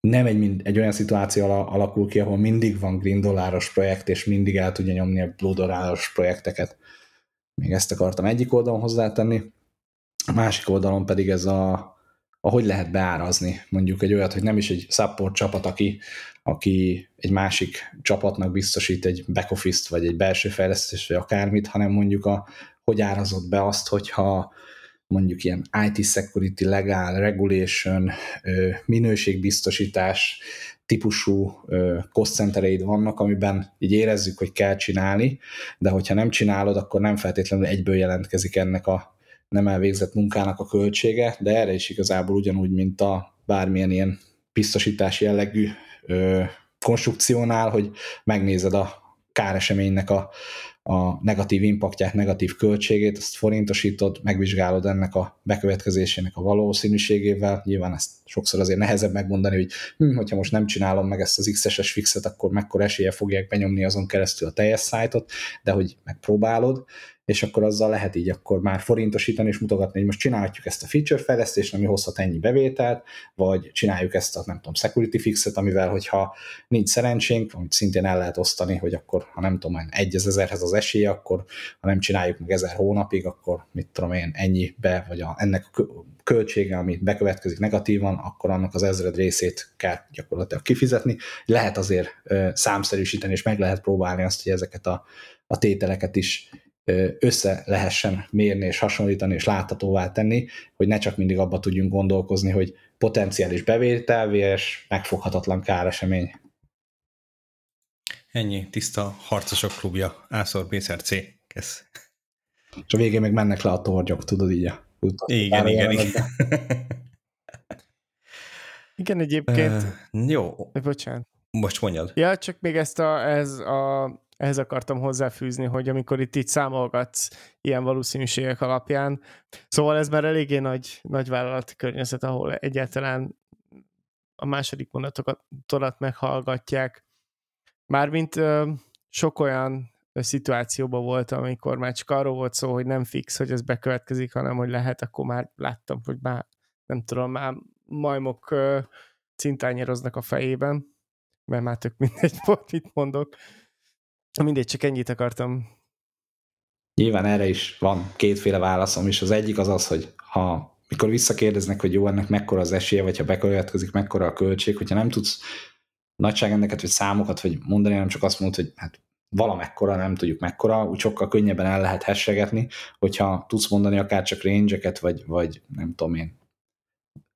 nem egy, egy olyan szituáció alakul ki, ahol mindig van green dolláros projekt, és mindig el tudja nyomni a blue dolláros projekteket. Még ezt akartam egyik oldalon hozzátenni. A másik oldalon pedig ez a, a hogy lehet beárazni mondjuk egy olyat, hogy nem is egy support csapat, aki, aki egy másik csapatnak biztosít egy back office-t, vagy egy belső fejlesztést, vagy akármit, hanem mondjuk a, hogy árazott be azt, hogyha mondjuk ilyen IT security, legal, regulation, minőségbiztosítás típusú cost centereid vannak, amiben így érezzük, hogy kell csinálni, de hogyha nem csinálod, akkor nem feltétlenül egyből jelentkezik ennek a nem elvégzett munkának a költsége, de erre is igazából ugyanúgy, mint a bármilyen ilyen biztosítás jellegű konstrukciónál, hogy megnézed a káreseménynek a, a negatív impaktját, negatív költségét, azt forintosítod, megvizsgálod ennek a bekövetkezésének a valószínűségével. Nyilván ezt sokszor azért nehezebb megmondani, hogy hm, hogyha most nem csinálom meg ezt az XS-es fixet, akkor mekkora esélye fogják benyomni azon keresztül a teljes szájtot, de hogy megpróbálod, és akkor azzal lehet így akkor már forintosítani és mutogatni, hogy most csinálhatjuk ezt a feature fejlesztést, ami hozhat ennyi bevételt, vagy csináljuk ezt a nem tudom, security fixet, amivel, hogyha nincs szerencsénk, amit szintén el lehet osztani, hogy akkor, ha nem tudom, egy ezerhez az esélye, akkor ha nem csináljuk meg ezer hónapig, akkor mit tudom én, ennyi be, vagy a, ennek a költsége, ami bekövetkezik negatívan, akkor annak az ezred részét kell gyakorlatilag kifizetni. Lehet azért számszerűsíteni, és meg lehet próbálni azt, hogy ezeket a, a tételeket is össze lehessen mérni és hasonlítani és láthatóvá tenni, hogy ne csak mindig abba tudjunk gondolkozni, hogy potenciális bevétel és megfoghatatlan káresemény. Ennyi, tiszta harcosok klubja, Ászor BSRC, kész. És a végén még mennek le a tornyok, tudod így a igen, igen, igen. <laughs> igen, egyébként. Uh, jó. Bocsánat. Most mondjad. Ja, csak még ezt a, ez a ehhez akartam hozzáfűzni, hogy amikor itt így számolgatsz ilyen valószínűségek alapján, szóval ez már eléggé nagy, nagy vállalati környezet, ahol egyáltalán a második mondatokat meghallgatják. Mármint ö, sok olyan szituációban volt, amikor már csak arról volt szó, hogy nem fix, hogy ez bekövetkezik, hanem hogy lehet, akkor már láttam, hogy már nem tudom, már majmok ö, cintányéroznak a fejében, mert már tök mindegy volt, mit mondok. Mindegy, csak ennyit akartam. Nyilván erre is van kétféle válaszom, és az egyik az az, hogy ha mikor visszakérdeznek, hogy jó, ennek mekkora az esélye, vagy ha bekövetkezik, mekkora a költség, hogyha nem tudsz nagyságrendeket, vagy számokat, vagy mondani, nem csak azt mondod, hogy hát valamekkora, nem tudjuk mekkora, úgy sokkal könnyebben el lehet hessegetni, hogyha tudsz mondani akár csak range vagy, vagy nem tudom én,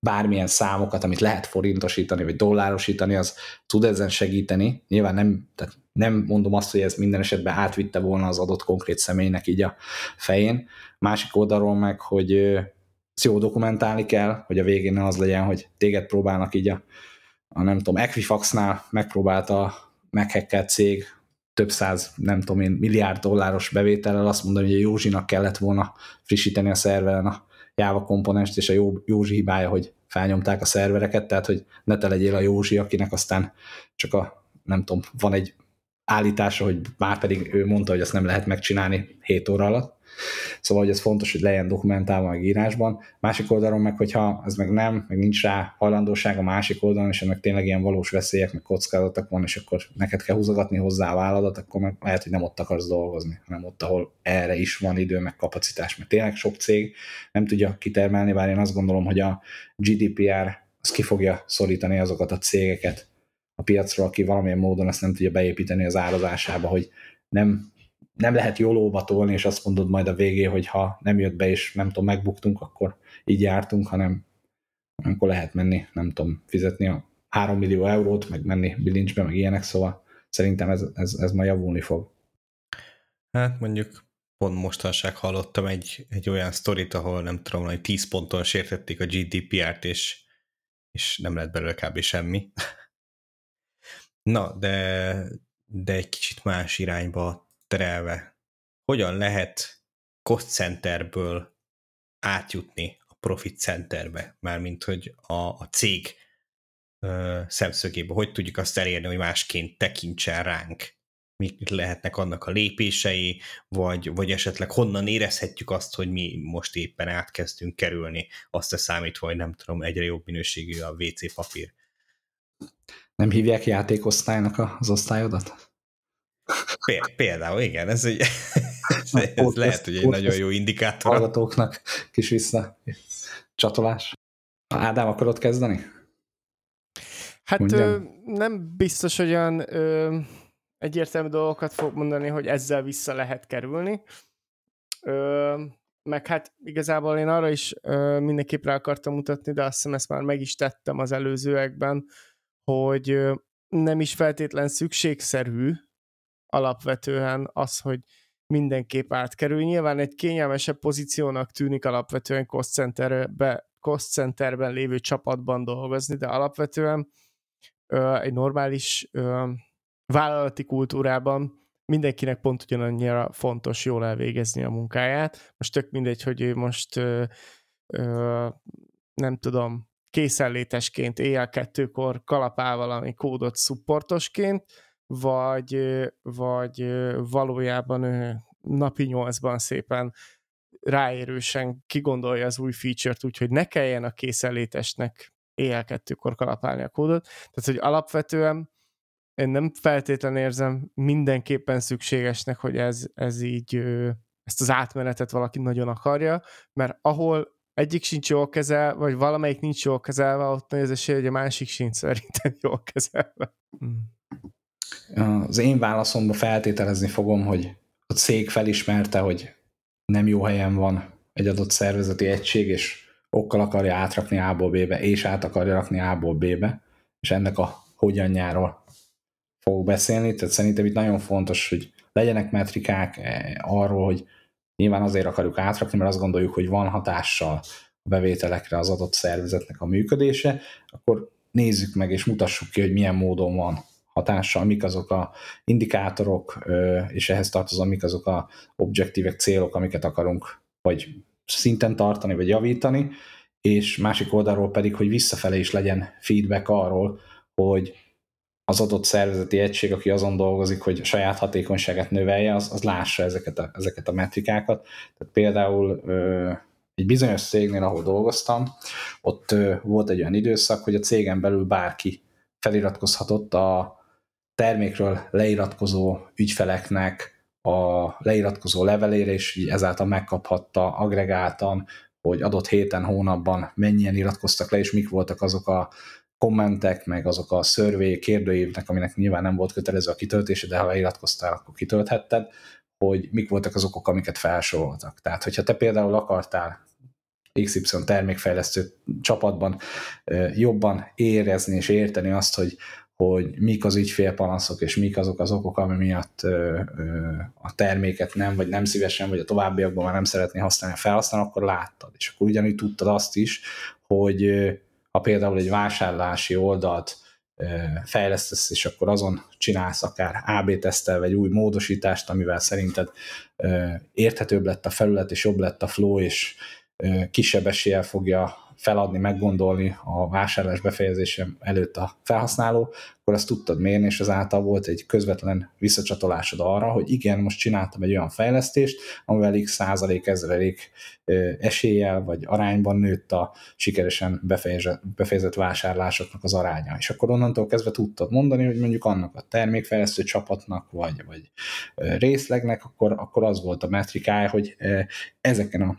bármilyen számokat, amit lehet forintosítani, vagy dollárosítani, az tud ezen segíteni. Nyilván nem, tehát nem mondom azt, hogy ez minden esetben átvitte volna az adott konkrét személynek így a fején. Másik oldalról meg, hogy jó dokumentálni kell, hogy a végén ne az legyen, hogy téged próbálnak így a, a nem tudom, Equifaxnál megpróbálta meghekkelt cég több száz, nem tudom én, milliárd dolláros bevétellel azt mondani, hogy a Józsinak kellett volna frissíteni a szerveren a Java komponest, és a Józsi hibája, hogy felnyomták a szervereket, tehát hogy ne te legyél a Józsi, akinek aztán csak a, nem tudom, van egy állítása, hogy már pedig ő mondta, hogy ezt nem lehet megcsinálni 7 óra alatt. Szóval, hogy ez fontos, hogy legyen dokumentálva meg írásban. Másik oldalon meg, hogyha ez meg nem, meg nincs rá hajlandóság a másik oldalon, és ennek tényleg ilyen valós veszélyek, meg kockázatok van, és akkor neked kell húzogatni hozzá a vállalat, akkor meg lehet, hogy nem ott akarsz dolgozni, hanem ott, ahol erre is van idő, meg kapacitás. Mert tényleg sok cég nem tudja kitermelni, bár én azt gondolom, hogy a GDPR az ki fogja szorítani azokat a cégeket a piacról, aki valamilyen módon ezt nem tudja beépíteni az árazásába, hogy nem nem lehet jól tolni, és azt mondod majd a végé, hogy ha nem jött be, és nem tudom, megbuktunk, akkor így jártunk, hanem akkor lehet menni, nem tudom, fizetni a 3 millió eurót, meg menni bilincsbe, meg ilyenek, szóval szerintem ez, ez, ez ma javulni fog. Hát mondjuk pont mostanság hallottam egy, egy olyan sztorit, ahol nem tudom, hogy 10 ponton sértették a GDPR-t, és, és nem lett belőle kb. semmi. Na, de, de egy kicsit más irányba terelve, hogyan lehet cost centerből átjutni a profit centerbe, mármint hogy a, a cég ö, szemszögéből, hogy tudjuk azt elérni, hogy másként tekintsen ránk, mik lehetnek annak a lépései, vagy, vagy esetleg honnan érezhetjük azt, hogy mi most éppen átkezdünk kerülni, azt a számítva, hogy nem tudom, egyre jobb minőségű a WC papír. Nem hívják játékosztálynak az osztályodat? Például, igen, ez, egy, <laughs> ez, ez lehet, hogy egy nagyon jó indikátor. Hallgatóknak kis vissza csatolás. Ádám, akarod kezdeni? Hát ö, nem biztos, hogy olyan ö, egyértelmű dolgokat fog mondani, hogy ezzel vissza lehet kerülni. Ö, meg hát igazából én arra is ö, mindenképp rá akartam mutatni, de azt hiszem ezt már meg is tettem az előzőekben, hogy nem is feltétlen szükségszerű alapvetően az, hogy mindenképp átkerül. Nyilván egy kényelmesebb pozíciónak tűnik alapvetően cost, centerbe, cost centerben lévő csapatban dolgozni, de alapvetően ö, egy normális ö, vállalati kultúrában mindenkinek pont ugyanannyira fontos jól elvégezni a munkáját. Most tök mindegy, hogy ő most ö, ö, nem tudom, készenlétesként éjjel kettőkor kalapál valami kódot supportosként, vagy, vagy valójában napi nyolcban szépen ráérősen kigondolja az új feature-t, úgyhogy ne kelljen a készenlétesnek éjjel kettőkor kalapálni a kódot. Tehát, hogy alapvetően én nem feltétlenül érzem mindenképpen szükségesnek, hogy ez, ez így ezt az átmenetet valaki nagyon akarja, mert ahol egyik sincs jól kezel, vagy valamelyik nincs jól kezelve, ott nagy az esély, hogy a másik sincs szerintem <laughs> jól kezelve. Hmm az én válaszomba feltételezni fogom, hogy a cég felismerte, hogy nem jó helyen van egy adott szervezeti egység, és okkal akarja átrakni A-ból B-be, és át akarja rakni A-ból B-be, és ennek a hogyanjáról fogok beszélni, tehát szerintem itt nagyon fontos, hogy legyenek metrikák eh, arról, hogy nyilván azért akarjuk átrakni, mert azt gondoljuk, hogy van hatással a bevételekre az adott szervezetnek a működése, akkor nézzük meg és mutassuk ki, hogy milyen módon van hatással, mik azok a indikátorok, és ehhez tartozom, mik azok a objektívek, célok, amiket akarunk vagy szinten tartani, vagy javítani, és másik oldalról pedig, hogy visszafele is legyen feedback arról, hogy az adott szervezeti egység, aki azon dolgozik, hogy saját hatékonyságát növelje, az, az lássa ezeket a, ezeket a metrikákat. Tehát például egy bizonyos cégnél, ahol dolgoztam, ott volt egy olyan időszak, hogy a cégen belül bárki feliratkozhatott a termékről leiratkozó ügyfeleknek a leiratkozó levelére, és így ezáltal megkaphatta agregáltan, hogy adott héten, hónapban mennyien iratkoztak le, és mik voltak azok a kommentek, meg azok a szörvé kérdőívnek, aminek nyilván nem volt kötelező a kitöltése, de ha leiratkoztál, akkor kitölthetted, hogy mik voltak az okok, amiket felsoroltak. Tehát, hogyha te például akartál XY termékfejlesztő csapatban jobban érezni és érteni azt, hogy hogy mik az ügyfélpanaszok, és mik azok az okok, ami miatt a terméket nem, vagy nem szívesen, vagy a továbbiakban már nem szeretné használni a felhasználó, akkor láttad. És akkor ugyanúgy tudtad azt is, hogy ha például egy vásárlási oldalt fejlesztesz, és akkor azon csinálsz akár AB tesztel, vagy új módosítást, amivel szerinted érthetőbb lett a felület, és jobb lett a flow, és kisebb eséllyel fogja feladni, meggondolni a vásárlás befejezése előtt a felhasználó, akkor azt tudtad mérni, és azáltal volt egy közvetlen visszacsatolásod arra, hogy igen, most csináltam egy olyan fejlesztést, amivel x százalék, ezrelék eséllyel vagy arányban nőtt a sikeresen befejezett, befejezett vásárlásoknak az aránya. És akkor onnantól kezdve tudtad mondani, hogy mondjuk annak a termékfejlesztő csapatnak, vagy, vagy részlegnek, akkor, akkor az volt a metrikája, hogy ezeken a,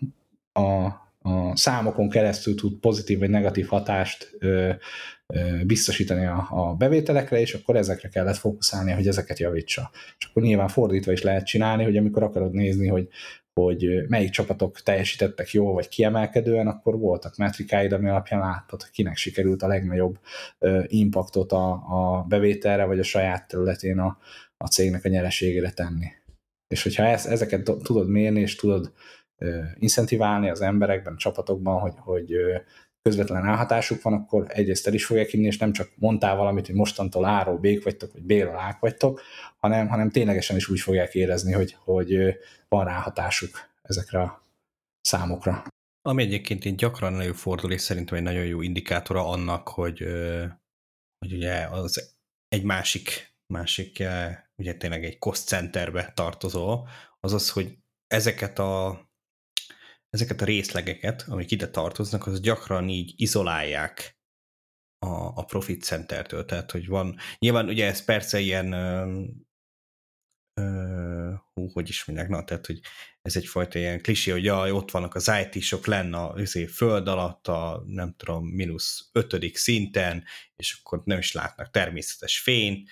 a a számokon keresztül tud pozitív vagy negatív hatást ö, ö, biztosítani a, a bevételekre, és akkor ezekre kellett fókuszálni, hogy ezeket javítsa. És akkor nyilván fordítva is lehet csinálni, hogy amikor akarod nézni, hogy hogy melyik csapatok teljesítettek jól vagy kiemelkedően, akkor voltak metrikáid, ami alapján láttad, hogy kinek sikerült a legnagyobb impactot a, a bevételre, vagy a saját területén a, a cégnek a nyereségére tenni. És hogyha ezt, ezeket tudod mérni, és tudod incentiválni az emberekben, a csapatokban, hogy, hogy közvetlen elhatásuk van, akkor egyrészt el is fogják inni, és nem csak mondtál valamit, hogy mostantól áról bék vagytok, vagy béről ák vagytok, hanem, hanem ténylegesen is úgy fogják érezni, hogy, hogy van ráhatásuk ezekre a számokra. Ami egyébként én gyakran előfordul, és szerintem egy nagyon jó indikátora annak, hogy, hogy ugye az egy másik, másik ugye tényleg egy cost centerbe tartozó, az az, hogy ezeket a ezeket a részlegeket, amik ide tartoznak, az gyakran így izolálják a, a profit centertől, tehát hogy van, nyilván ugye ez persze ilyen ö, ö, hú, hogy is mondják, na, tehát hogy ez egyfajta ilyen klisé, hogy jaj, ott vannak az IT-sok lenne a izé, föld alatt a nem tudom, mínusz ötödik szinten, és akkor nem is látnak természetes fényt,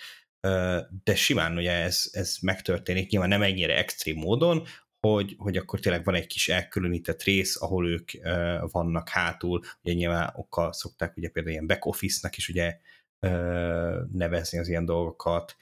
de simán ugye ez, ez megtörténik, nyilván nem ennyire extrém módon, hogy, hogy akkor tényleg van egy kis elkülönített rész, ahol ők uh, vannak hátul, ugye nyilván okkal szokták ugye például ilyen back office-nak is ugye uh, nevezni az ilyen dolgokat,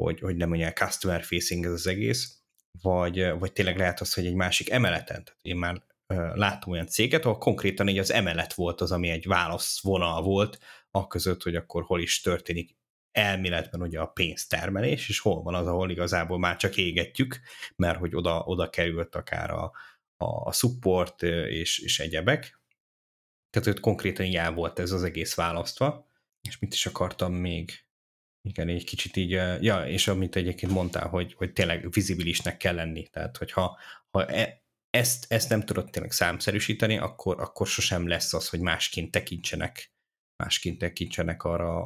hogy, hogy nem mondják customer facing ez az egész, vagy, vagy tényleg lehet az, hogy egy másik emeleten, tehát én már uh, láttam olyan céget, ahol konkrétan így az emelet volt az, ami egy válaszvonal volt, a között, hogy akkor hol is történik elméletben ugye a pénztermelés, és hol van az, ahol igazából már csak égetjük, mert hogy oda, oda került akár a, a support és, és egyebek. Tehát hogy konkrétan ilyen volt ez az egész választva, és mit is akartam még igen, egy kicsit így, ja, és amit egyébként mondtál, hogy, hogy tényleg vizibilisnek kell lenni, tehát hogyha ha e, ezt, ezt nem tudod tényleg számszerűsíteni, akkor, akkor sosem lesz az, hogy másként tekintsenek másként tekintsenek arra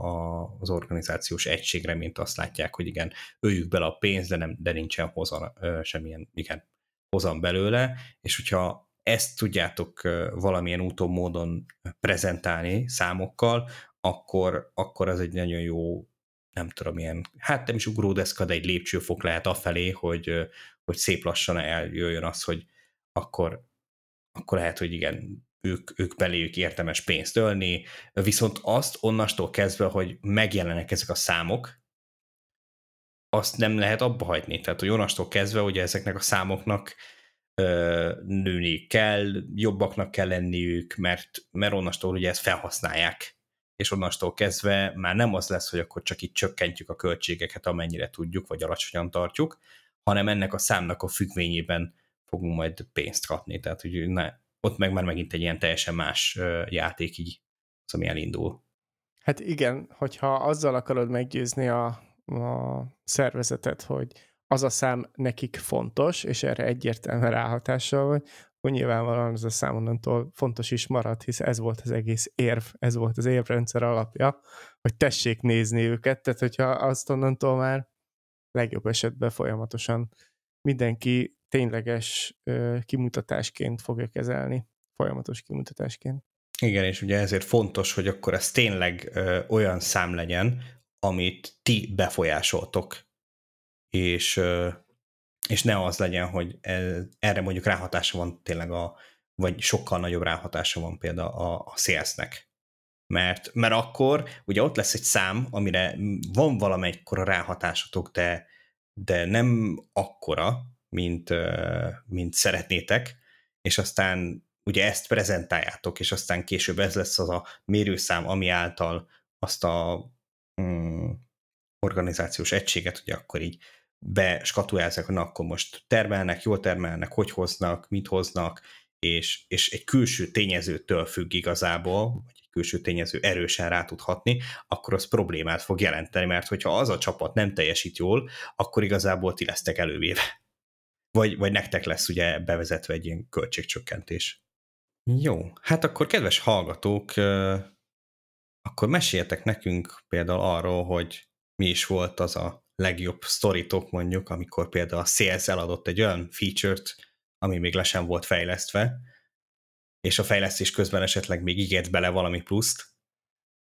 az organizációs egységre, mint azt látják, hogy igen, öljük bele a pénzt, de, nem, de nincsen hozan, semmilyen igen, hozam belőle, és hogyha ezt tudjátok valamilyen úton, módon prezentálni számokkal, akkor, akkor az egy nagyon jó, nem tudom, ilyen, hát nem is ugródeszka, de egy lépcsőfok lehet afelé, hogy, hogy szép lassan eljöjjön az, hogy akkor, akkor lehet, hogy igen, ők, ők beléjük értemes pénzt ölni, viszont azt onnastól kezdve, hogy megjelenek ezek a számok, azt nem lehet abba hagyni. Tehát, hogy onnastól kezdve, hogy ezeknek a számoknak ö, nőni kell, jobbaknak kell lenniük, mert, mert onnastól ugye ezt felhasználják, és onnastól kezdve már nem az lesz, hogy akkor csak itt csökkentjük a költségeket, amennyire tudjuk, vagy alacsonyan tartjuk, hanem ennek a számnak a függvényében fogunk majd pénzt kapni. Tehát, hogy ne, ott meg már megint egy ilyen teljesen más játék így, az, ami elindul. Hát igen, hogyha azzal akarod meggyőzni a, a szervezetet, hogy az a szám nekik fontos, és erre egyértelműen ráhatással vagy, akkor nyilvánvalóan az a szám onnantól fontos is marad, hisz ez volt az egész érv, ez volt az érvrendszer alapja, hogy tessék nézni őket, tehát hogyha azt onnantól már legjobb esetben folyamatosan mindenki tényleges kimutatásként fogja kezelni, folyamatos kimutatásként. Igen, és ugye ezért fontos, hogy akkor ez tényleg ö, olyan szám legyen, amit ti befolyásoltok, és, ö, és ne az legyen, hogy ez, erre mondjuk ráhatása van tényleg a, vagy sokkal nagyobb ráhatása van például a, a sales-nek. Mert, mert akkor ugye ott lesz egy szám, amire van valamelykor ráhatásotok, de, de nem akkora, mint, mint szeretnétek, és aztán ugye ezt prezentáljátok, és aztán később ez lesz az a mérőszám, ami által azt a hmm, organizációs egységet, hogy akkor így beskatujázzák, na akkor most termelnek, jól termelnek, hogy hoznak, mit hoznak, és, és egy külső tényezőtől függ igazából, vagy egy külső tényező erősen rá tud hatni, akkor az problémát fog jelenteni, mert hogyha az a csapat nem teljesít jól, akkor igazából ti lesztek elővéve. Vagy, vagy nektek lesz ugye bevezetve egy ilyen költségcsökkentés. Jó, hát akkor kedves hallgatók, akkor meséljetek nekünk például arról, hogy mi is volt az a legjobb sztoritok mondjuk, amikor például a Sales eladott egy olyan feature-t, ami még le sem volt fejlesztve, és a fejlesztés közben esetleg még ígért bele valami pluszt,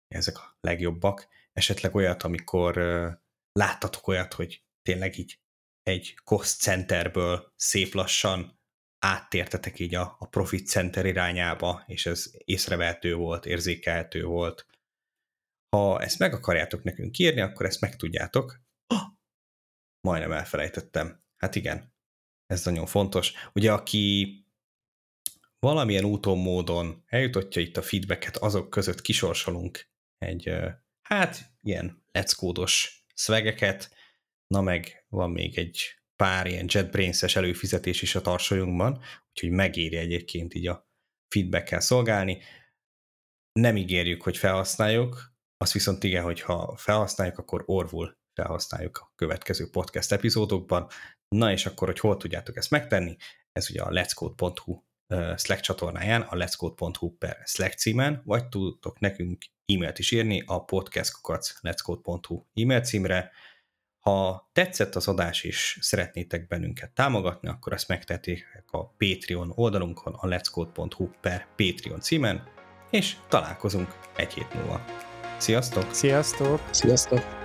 ezek a legjobbak, esetleg olyat, amikor láttatok olyat, hogy tényleg így egy cost centerből szép lassan áttértetek így a, a profit center irányába, és ez észrevehető volt, érzékelhető volt. Ha ezt meg akarjátok nekünk írni, akkor ezt megtudjátok. Oh, majdnem elfelejtettem. Hát igen, ez nagyon fontos. Ugye aki valamilyen úton, módon eljutottja itt a feedbacket, azok között kisorsolunk egy, hát ilyen leckódos szvegeket, na meg van még egy pár ilyen JetBrains-es előfizetés is a tarsolyunkban, úgyhogy megéri egyébként így a feedbackkel szolgálni. Nem ígérjük, hogy felhasználjuk, azt viszont igen, hogy ha felhasználjuk, akkor orvul felhasználjuk a következő podcast epizódokban. Na és akkor, hogy hol tudjátok ezt megtenni, ez ugye a letscode.hu Slack csatornáján, a letscode.hu per Slack címen, vagy tudtok nekünk e-mailt is írni a podcastkukacletscode.hu e-mail címre. Ha tetszett az adás és szeretnétek bennünket támogatni, akkor ezt megtehetik a Patreon oldalunkon, a letscode.hu per Patreon címen, és találkozunk egy hét múlva. Sziasztok! Sziasztok! Sziasztok!